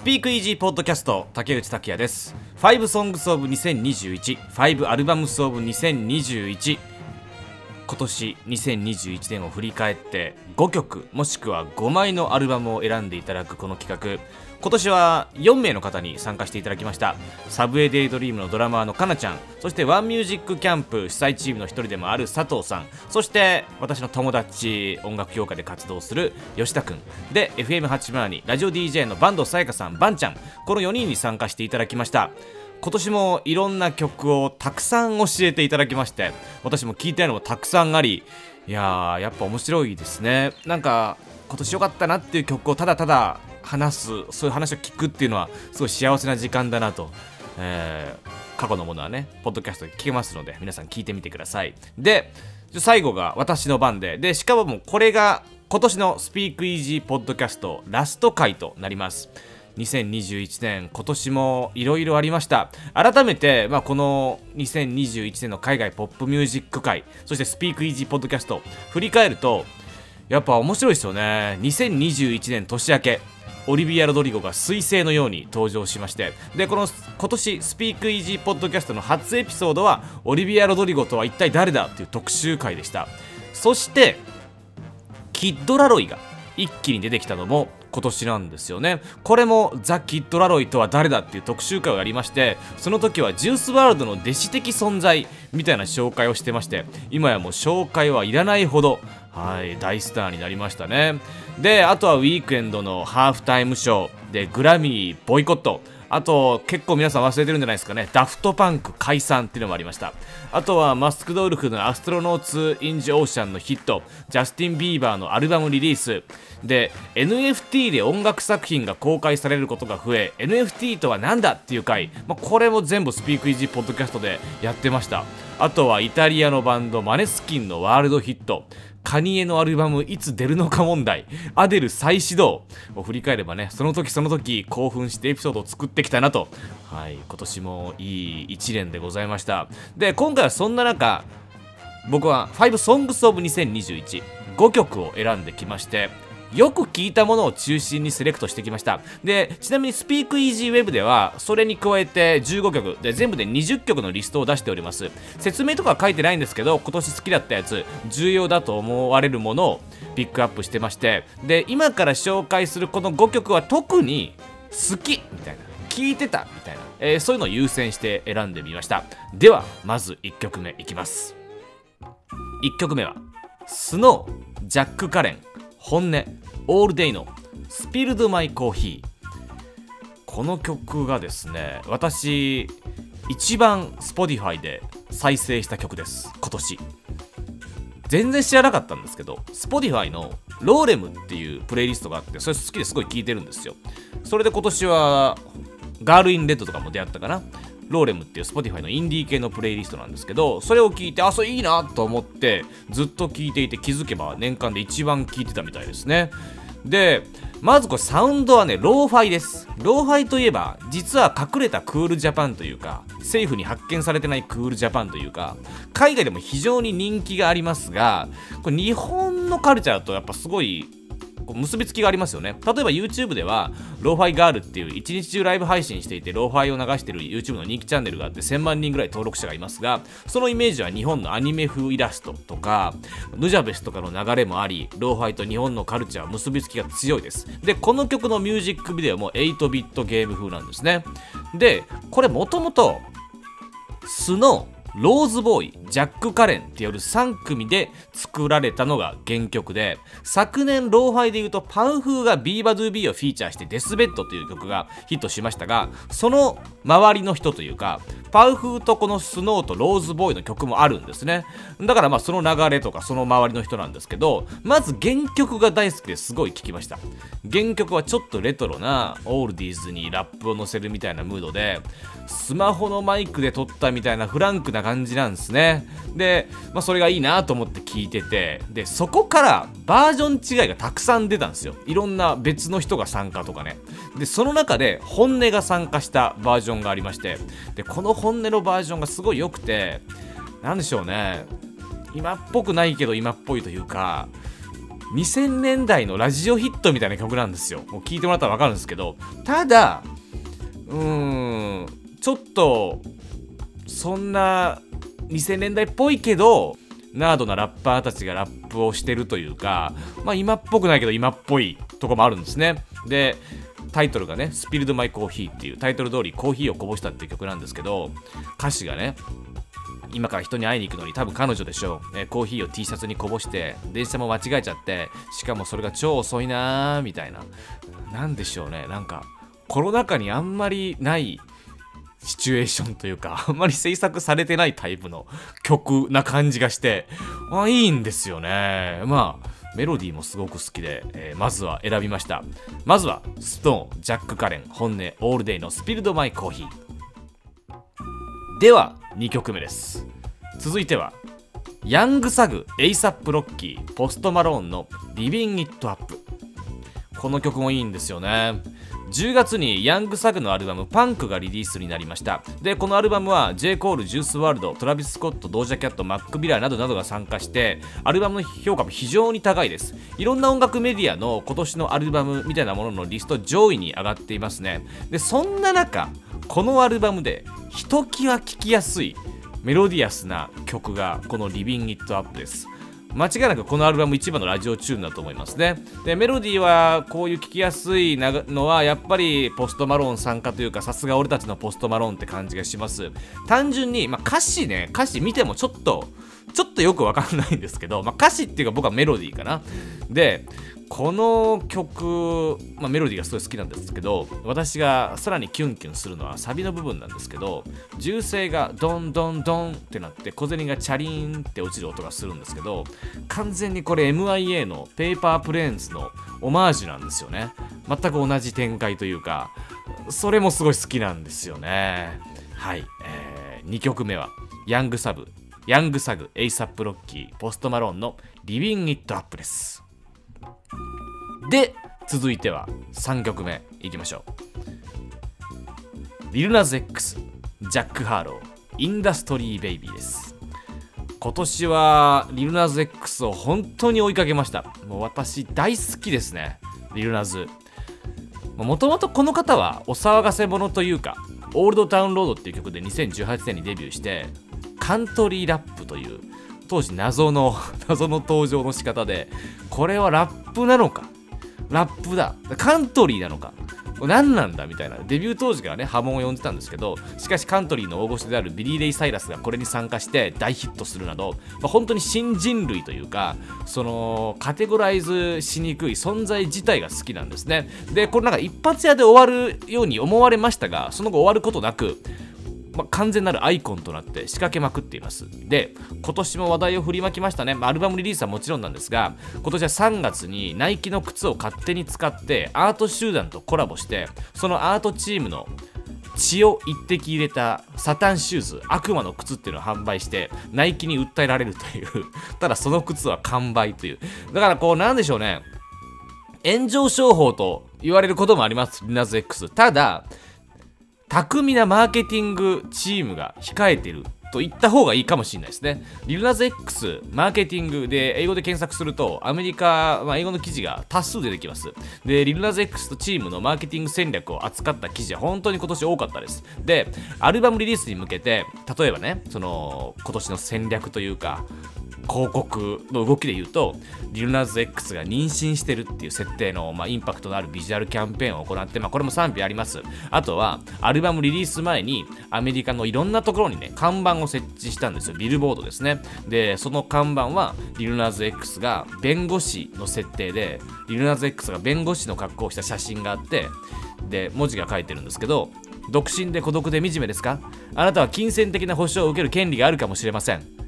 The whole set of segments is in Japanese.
スピークイージーポッドキャスト竹内拓也です。5ソングスオブ20215アルバムスオブ2021今年2021年を振り返って5曲もしくは5枚のアルバムを選んでいただくこの企画。今年は4名の方に参加していただきました。サブウェイデイドリームのドラマーのかなちゃん。そしてワンミュージックキャンプ主催チームの一人でもある佐藤さん。そして私の友達音楽評価で活動する吉田くん。で FM802 ラジオ DJ の坂東さやかさんばんちゃん。この4人に参加していただきました。今年もいろんな曲をたくさん教えていただきまして私も聞いたのもたくさんありいやーやっぱ面白いですね。なんか今年良かったなっていう曲をただただ話すそういう話を聞くっていうのはすごい幸せな時間だなと、えー、過去のものはねポッドキャストで聞けますので皆さん聞いてみてください。で最後が私の番で。でしかももうこれが今年のスピークイージーポッドキャストラスト回となります。2021年今年もいろいろありました。改めて、まあ、この2021年の海外ポップミュージック界そしてスピークイージーポッドキャスト振り返るとやっぱ面白いですよね。2021年年明け。オリビア・ロドリゴが彗星のように登場しましてでこの今年スピークイージーポッドキャストの初エピソードはオリビア・ロドリゴとは一体誰だっていう特集回でした。そしてキッド・ラロイが一気に出てきたのも今年なんですよね。これもザ・キッド・ラロイとは誰だっていう特集会をやりましてその時はジュースワールドの弟子的存在みたいな紹介をしてまして今やもう紹介はいらないほどはい大スターになりましたね。であとはウィークエンドのハーフタイムショーでグラミーボイコット。あと結構皆さん忘れてるんじゃないですかね。ダフトパンク解散っていうのもありました。あとはマスクドウルフのアストロノーツ・インジ・オーシャンのヒット。ジャスティン・ビーバーのアルバムリリース。で NFT で音楽作品が公開されることが増え NFT とは何だっていう回、まあ、これも全部スピークイージーポッドキャストでやってました。あとはイタリアのバンドマネスキンのワールドヒット。カニエのアルバムいつ出るのか問題。アデル再始動。を振り返ればねその時その時興奮してエピソードを作ってきたなと。はい今年もいい一年でございました。で今回はそんな中僕は5 Songs of 20215曲を選んできましてよく聞いたものを中心にセレクトしてきました。でちなみにスピークイージーウェブではそれに加えて15曲で全部で20曲のリストを出しております。説明とか書いてないんですけど今年好きだったやつ重要だと思われるものをピックアップしてまして。で今から紹介するこの5曲は特に好きみたいな聞いてたみたいな、えー、そういうのを優先して選んでみました。ではまず1曲目いきます。1曲目はスノージャック・カレン。本音オールデイのスピルドマイコーヒー。この曲がですね私一番 Spotify で再生した曲です今年。全然知らなかったんですけど Spotify のLorem っていうプレイリストがあってそれ好きですごい聴いてるんですよ。それで今年は girl in red とかも出会ったかな。 Lorem っていう Spotify のインディー系のプレイリストなんですけどそれを聞いてあそれいいなと思ってずっと聞いていて気づけば年間で一番聞いてたみたいですね。でまずこれサウンドはねローファイです。ローファイといえば実は隠れたクールジャパンというか政府に発見されてないクールジャパンというか海外でも非常に人気がありますがこれ日本のカルチャーとやっぱすごいこう結びつきがありますよね。例えば YouTube では Lofi Girl っていう一日中ライブ配信していてローファイを流してる YouTube の人気チャンネルがあって1000万人ぐらい登録者がいますがそのイメージは日本のアニメ風イラストとか Nujabes とかの流れもありローファイと日本のカルチャー結びつきが強いです。でこの曲のミュージックビデオも8ビットゲーム風なんですね。でこれもともと Snøw Rxseboy Jack Cullen による3組で作られたのが原曲で昨年ローファイで言うと Powfu が beabadoobee をフィーチャーして death bed という曲がヒットしましたがその周りの人というか Powfu とこの Snøw と Rxseboy の曲もあるんですね。だからまあその流れとかその周りの人なんですけどまず原曲が大好きですごい聴きました。原曲はちょっとレトロなオールディーズにラップを乗せるみたいなムードでスマホのマイクで撮ったみたいなフランクな感じなんですね。で、まあ、それがいいなと思って聞いててでそこからバージョン違いがたくさん出たんですよ。いろんな別の人が参加とかね。でその中で本音が参加したバージョンがありましてでこの本音のバージョンがすごい良くて何でしょうね。今っぽくないけど今っぽいというか2000年代のラジオヒットみたいな曲なんですよ。もう聴いてもらったら分かるんですけど。ただうーんちょっとそんな2000年代っぽいけどナードなラッパーたちがラップをしてるというか、まあ、今っぽくないけど今っぽいとこもあるんですね。でタイトルがね「スピルド・マイ・コーヒー」っていうタイトル通りコーヒーをこぼしたっていう曲なんですけど歌詞がね今から人に会いに行くのに多分彼女でしょう、えコーヒーを T シャツにこぼして電車も間違えちゃってしかもそれが超遅いなーみたいな。なんでしょうね。なんかコロナ禍にあんまりないシチュエーションというか あんまり制作されてないタイプの曲な感じがしてあいいんですよね。まあメロディーもすごく好きで、えー、まずは選びました。まずはストーンジャック・カレン本音オールデイのスピルド・マイ・コーヒーでは2曲目です。続いては Young Thug A$AP Rocky Post Malone の Livin' It Up この曲もいいんですよね。10月に Young Thug のアルバム「Punk」がリリースになりました。でこのアルバムは J. コールジュースワールドトラビス・スコットドージャキャットマック・ビラーなどなどが参加してアルバムの評価も非常に高いです。いろんな音楽メディアの今年のアルバムみたいなもののリスト上位に上がっていますね。でそんな中このアルバムでひときわ聴きやすいメロディアスな曲がこの「リビン・イット・アップ」です。間違いなくこのアルバム一番のラジオチューンだと思いますね。でメロディーはこういう聴きやすいのはやっぱりポストマローン参加というかさすが俺たちのポストマローンって感じがします。単純に、まあ、歌詞ね歌詞見てもちょっとちょっとよくわかんないんですけど、まあ、歌詞っていうか僕はメロディーかな。でこの曲、まあ、メロディーがすごい好きなんですけど私がさらにキュンキュンするのはサビの部分なんですけど銃声がドンドンドンってなって小銭がチャリーンって落ちる音がするんですけど完全にこれ MIA のペーパープレーンズのオマージュなんですよね。全く同じ展開というかそれもすごい好きなんですよね。はい、えー、2曲目はヤングサブ Young Thug A$AP Rocky Post Malone の Livin' It Up です。で続いては3曲目いきましょう。リルナズ X ジャック・ハーローインダストリー・ベイビーです。今年はリルナズ X を本当に追いかけました。もう私大好きですねリルナズもともとこの方はお騒がせ者というかオールドタウンロードっていう曲で2018年にデビューしてカントリーラップという当時謎の 謎の登場の仕方でこれはラップなのか？ラップだ。カントリーなのか？何なんだみたいな。デビュー当時からね波紋を呼んでたんですけどしかしカントリーの大御所であるビリー・レイ・サイラスがこれに参加して大ヒットするなど、まあ、本当に新人類というかそのカテゴライズしにくい存在自体が好きなんですね。でこれなんか一発屋で終わるように思われましたがその後終わることなく完全なるアイコンとなって仕掛けまくっています。で今年も話題を振りまきましたね、ま、アルバムリリースはもちろんなんですが今年は3月にナイキの靴を勝手に使ってアート集団とコラボしてそのアートチームの血を一滴入れたサタンシューズ悪魔の靴っていうのを販売してナイキに訴えられるという ただその靴は完売という。だからこうなんでしょうね。炎上商法と言われることもあります。リナズ X ただ巧みなマーケティングチームが控えてると言った方がいいかもしれないですね。リルナズ X、マーケティングで英語で検索すると、アメリカ、まあ、英語の記事が多数出てきます。で、リルナズ X とチームのマーケティング戦略を扱った記事は本当に今年多かったです。で、アルバムリリースに向けて、例えばね、その今年の戦略というか、広告の動きで言うとリルナーズ X が妊娠してるっていう設定の、まあ、インパクトのあるビジュアルキャンペーンを行って、まあ、これも賛否あります。あとはアルバムリリース前にアメリカのいろんなところにね看板を設置したんですよ。ビルボードですね。でその看板はリルナーズ X が弁護士の設定でリルナーズ X が弁護士の格好をした写真があってで文字が書いてるんですけど独身で孤独で惨めですか？あなたは金銭的な保証を受ける権利があるかもしれません。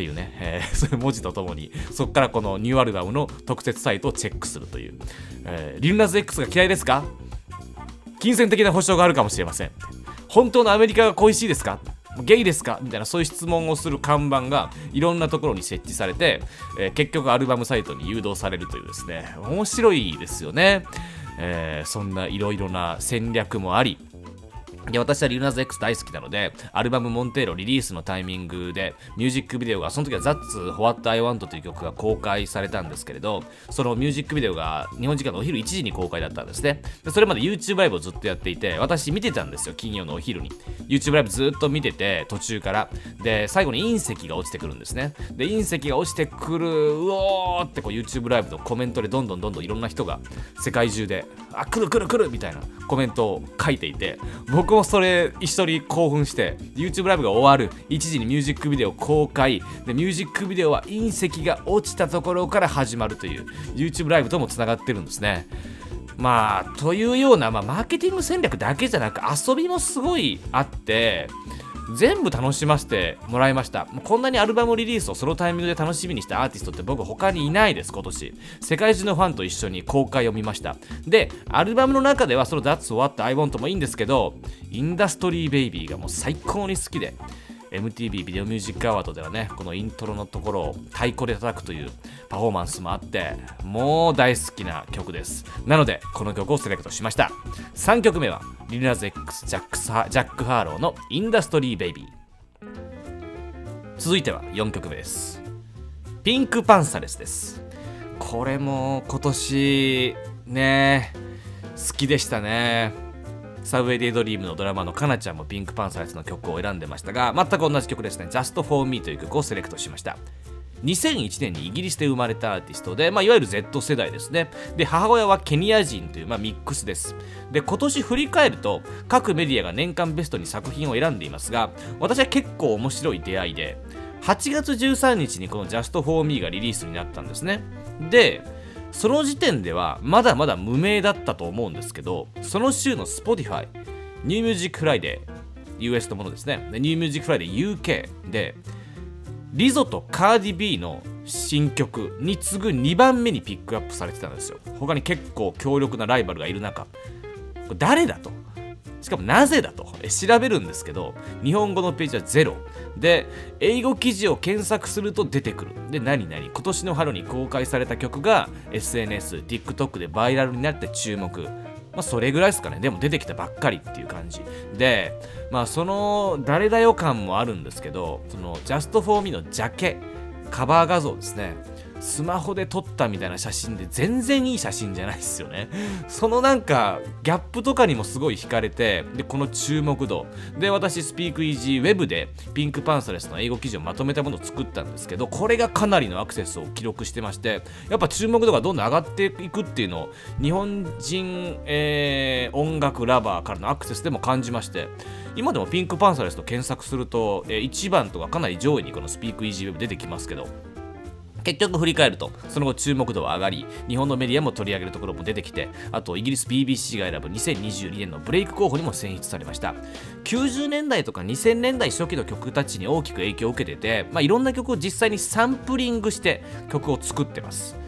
っていうね、えー、そういう文字とともに、そこからこのニューアルバムの特設サイトをチェックするという。えー、リルナズ X が嫌いですか？金銭的な保証があるかもしれません。本当のアメリカが恋しいですか？ゲイですか？みたいなそういう質問をする看板がいろんなところに設置されて、えー、結局アルバムサイトに誘導されるというですね。面白いですよね、えー、そんないろいろな戦略もありで私はリルナーズ X 大好きなので、アルバムモンテーロリリースのタイミングで、ミュージックビデオが、その時は That's What I Want という曲が公開されたんですけれど、そのミュージックビデオが日本時間のお昼1時に公開だったんですね。でそれまで YouTube ライブをずっとやっていて、私見てたんですよ、金曜のお昼に。YouTube ライブずっと見てて、途中から。で、最後に隕石が落ちてくるんですね。で、隕石が落ちてくる、うおーってこう YouTube ライブのコメントでどんどんどんどんいろんな人が世界中で、あ、来る来る来るみたいなコメントを書いていて、僕もそれ一緒に興奮して YouTube ライブが終わる。1時にミュージックビデオ公開。でミュージックビデオは隕石が落ちたところから始まるという。YouTube ライブともつながってるんですね。まあというような、まあ、マーケティング戦略だけじゃなく遊びもすごいあって全部楽しませてもらいました。こんなにアルバムリリースをそのタイミングで楽しみにしたアーティストって僕他にいないです今年。世界中のファンと一緒に公開を見ました。でアルバムの中ではその That's What I Want もいいんですけどインダストリーベイビーがもう最高に好きで MTV ビデオミュージックアワードではねこのイントロのところを太鼓で叩くというパフォーマンスもあってもう大好きな曲です。なのでこの曲をセレクトしました。3曲目はリルナズ X ジャックジャック・ハーローのインダストリー・ベイビー続いては4曲目です。 PinkPantheress です。これも今年ね好きでしたね。 Subway Daydream のドラマーのかなちゃんも PinkPantheress の曲を選んでましたが全く同じ曲ですね Just for Me という曲をセレクトしました2001年にイギリスで生まれたアーティストで、まあ、いわゆる Z 世代ですね。で、母親はケニア人という、まあ、ミックスです。で、今年振り返ると、各メディアが年間ベストに作品を選んでいますが、私は結構面白い出会いで、8月13日にこの Just for Me がリリースになったんですね。で、その時点ではまだまだ無名だったと思うんですけどその週の Spotify New Music Friday US のものですね。 New Music Friday UK で Lizzo と Cardi B の新曲に次ぐ2番目にピックアップされてたんですよ。他に結構強力なライバルがいる中。誰だと。しかもなぜだと。調べるんですけど日本語のページはゼロ。で英語記事を検索すると出てくるで何々今年の春に公開された曲が SNS、TikTok でバイラルになって注目まあ、それぐらいですかね。でも出てきたばっかりっていう感じ。で、まあ、その誰だよ感もあるんですけど、その Just for Me のジャケ、カバー画像ですね。スマホで撮ったみたいな写真で全然いい写真じゃないですよね。そのなんかギャップとかにもすごい惹かれてでこの注目度。で私スピークイージーウェブでピンクパンサレスの英語記事をまとめたものを作ったんですけどこれがかなりのアクセスを記録してましてやっぱ注目度がどんどん上がっていくっていうのを日本人、えー、音楽ラバーからのアクセスでも感じまして今でもピンクパンサレスと検索すると、えー、1番とかかなり上位にこのスピークイージーウェブ出てきますけど結局振り返ると、その後注目度は上がり、日本のメディアも取り上げるところも出てきて、あとイギリス BBC が選ぶ2022年のブレイク候補にも選出されました。90年代とか2000年代初期の曲たちに大きく影響を受けてて、まあ、いろんな曲を実際にサンプリングして曲を作ってます。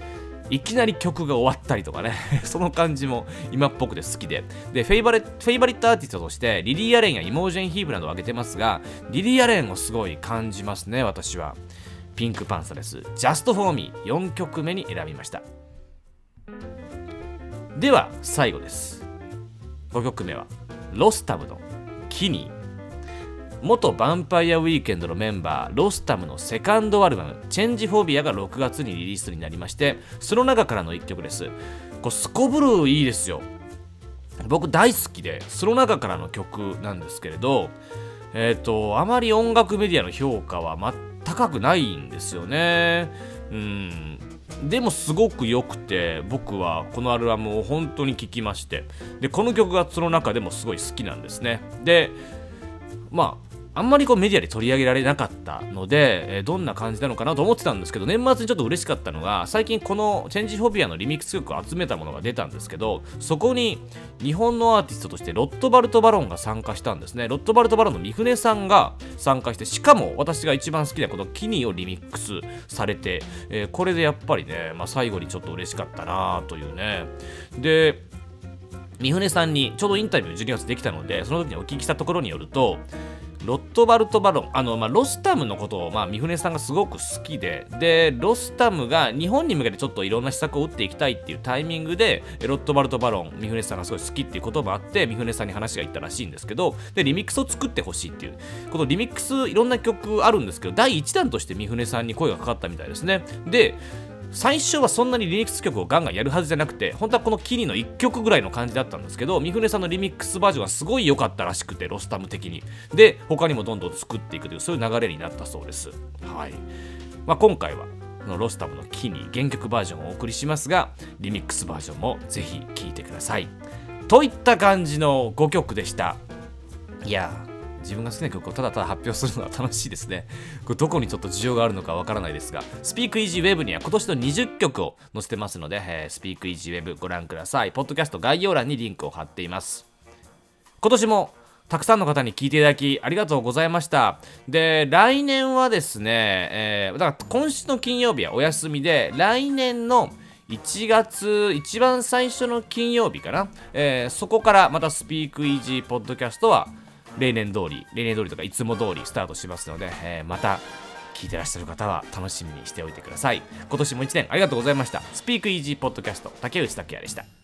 いきなり曲が終わったりとかね その感じも今っぽくて好きで。で、フェイバレ favorite artist として、 Lily Allen や Imogen Heap などを挙げてますが、 Lily Allen をすごい感じますね、私は。ピンクパンサレス Just for Me4 曲目に選びました。では最後です。5曲目はロスタムのキニー。元ヴァンパイアウィーケンドのメンバーロスタムのセカンドアルバム「チェンジフォビア」が6月にリリースになりましてその中からの1曲です。これすこぶるいいですよ。僕大好きでその中からの曲なんですけれどえっ、ー、とあまり音楽メディアの評価は高くないんですよね。うん。でもすごく良くて僕はこのアルバムを本当に聴きまして。でこの曲がその中でもすごい好きなんですね。でまああんまりこうメディアで取り上げられなかったので、えー、どんな感じなのかなと思ってたんですけど、年末にちょっと嬉しかったのが、最近このチェンジフォビアのリミックス曲を集めたものが出たんですけど、そこに日本のアーティストとしてロットバルト・バロンが参加したんですね。ロットバルト・バロンの三船さんが参加して、しかも私が一番好きなこのキニーをリミックスされて、えー、これでやっぱりね、まあ、最後にちょっと嬉しかったなというね。で、三船さんにちょうどインタビュー12月できたので、その時にお聞きしたところによると、 ROTH BART BARON。あの、まあ、 Rostam のことを、まあ、三船さんがすごく好きで。で Rostam が日本に向けてちょっといろんな施策を打っていきたいっていうタイミングで ROTH BART BARON 三船さんがすごい好きっていうこともあって三船さんに話がいったらしいんですけど。でリミックスを作ってほしいっていう。このリミックスいろんな曲あるんですけど第1弾として三船さんに声がかかったみたいですね。で最初はそんなにリミックス曲をガンガンやるはずじゃなくて本当はこのキニの1曲ぐらいの感じだったんですけど三船さんのリミックスバージョンはすごい良かったらしくてロスタム的に。で他にもどんどん作っていくというそういう流れになったそうです。はい。まあ、今回はのロスタムのキニ原曲バージョンをお送りしますがリミックスバージョンもぜひ聴いてください。といった感じの5曲でした。いや自分が好きな曲をただただ発表するのは楽しいですね。これどこにちょっと需要があるのかわからないですが、SpeakEasyWeb には今年の20曲を載せてますので、えー、SpeakEasyWeb ご覧ください。ポッドキャスト概要欄にリンクを貼っています。今年もたくさんの方に聞いていただきありがとうございました。で、来年はですね、えー、だから今週の金曜日はお休みで、来年の1月一番最初の金曜日かな、えー、そこからまたスピークイージーポッドキャストは例年通り、例年通りとかいつも通りスタートしますので、えー、また聞いてらっしゃる方は楽しみにしておいてください。今年も1年ありがとうございました。スピークイージーポッドキャスト、竹内拓也でした。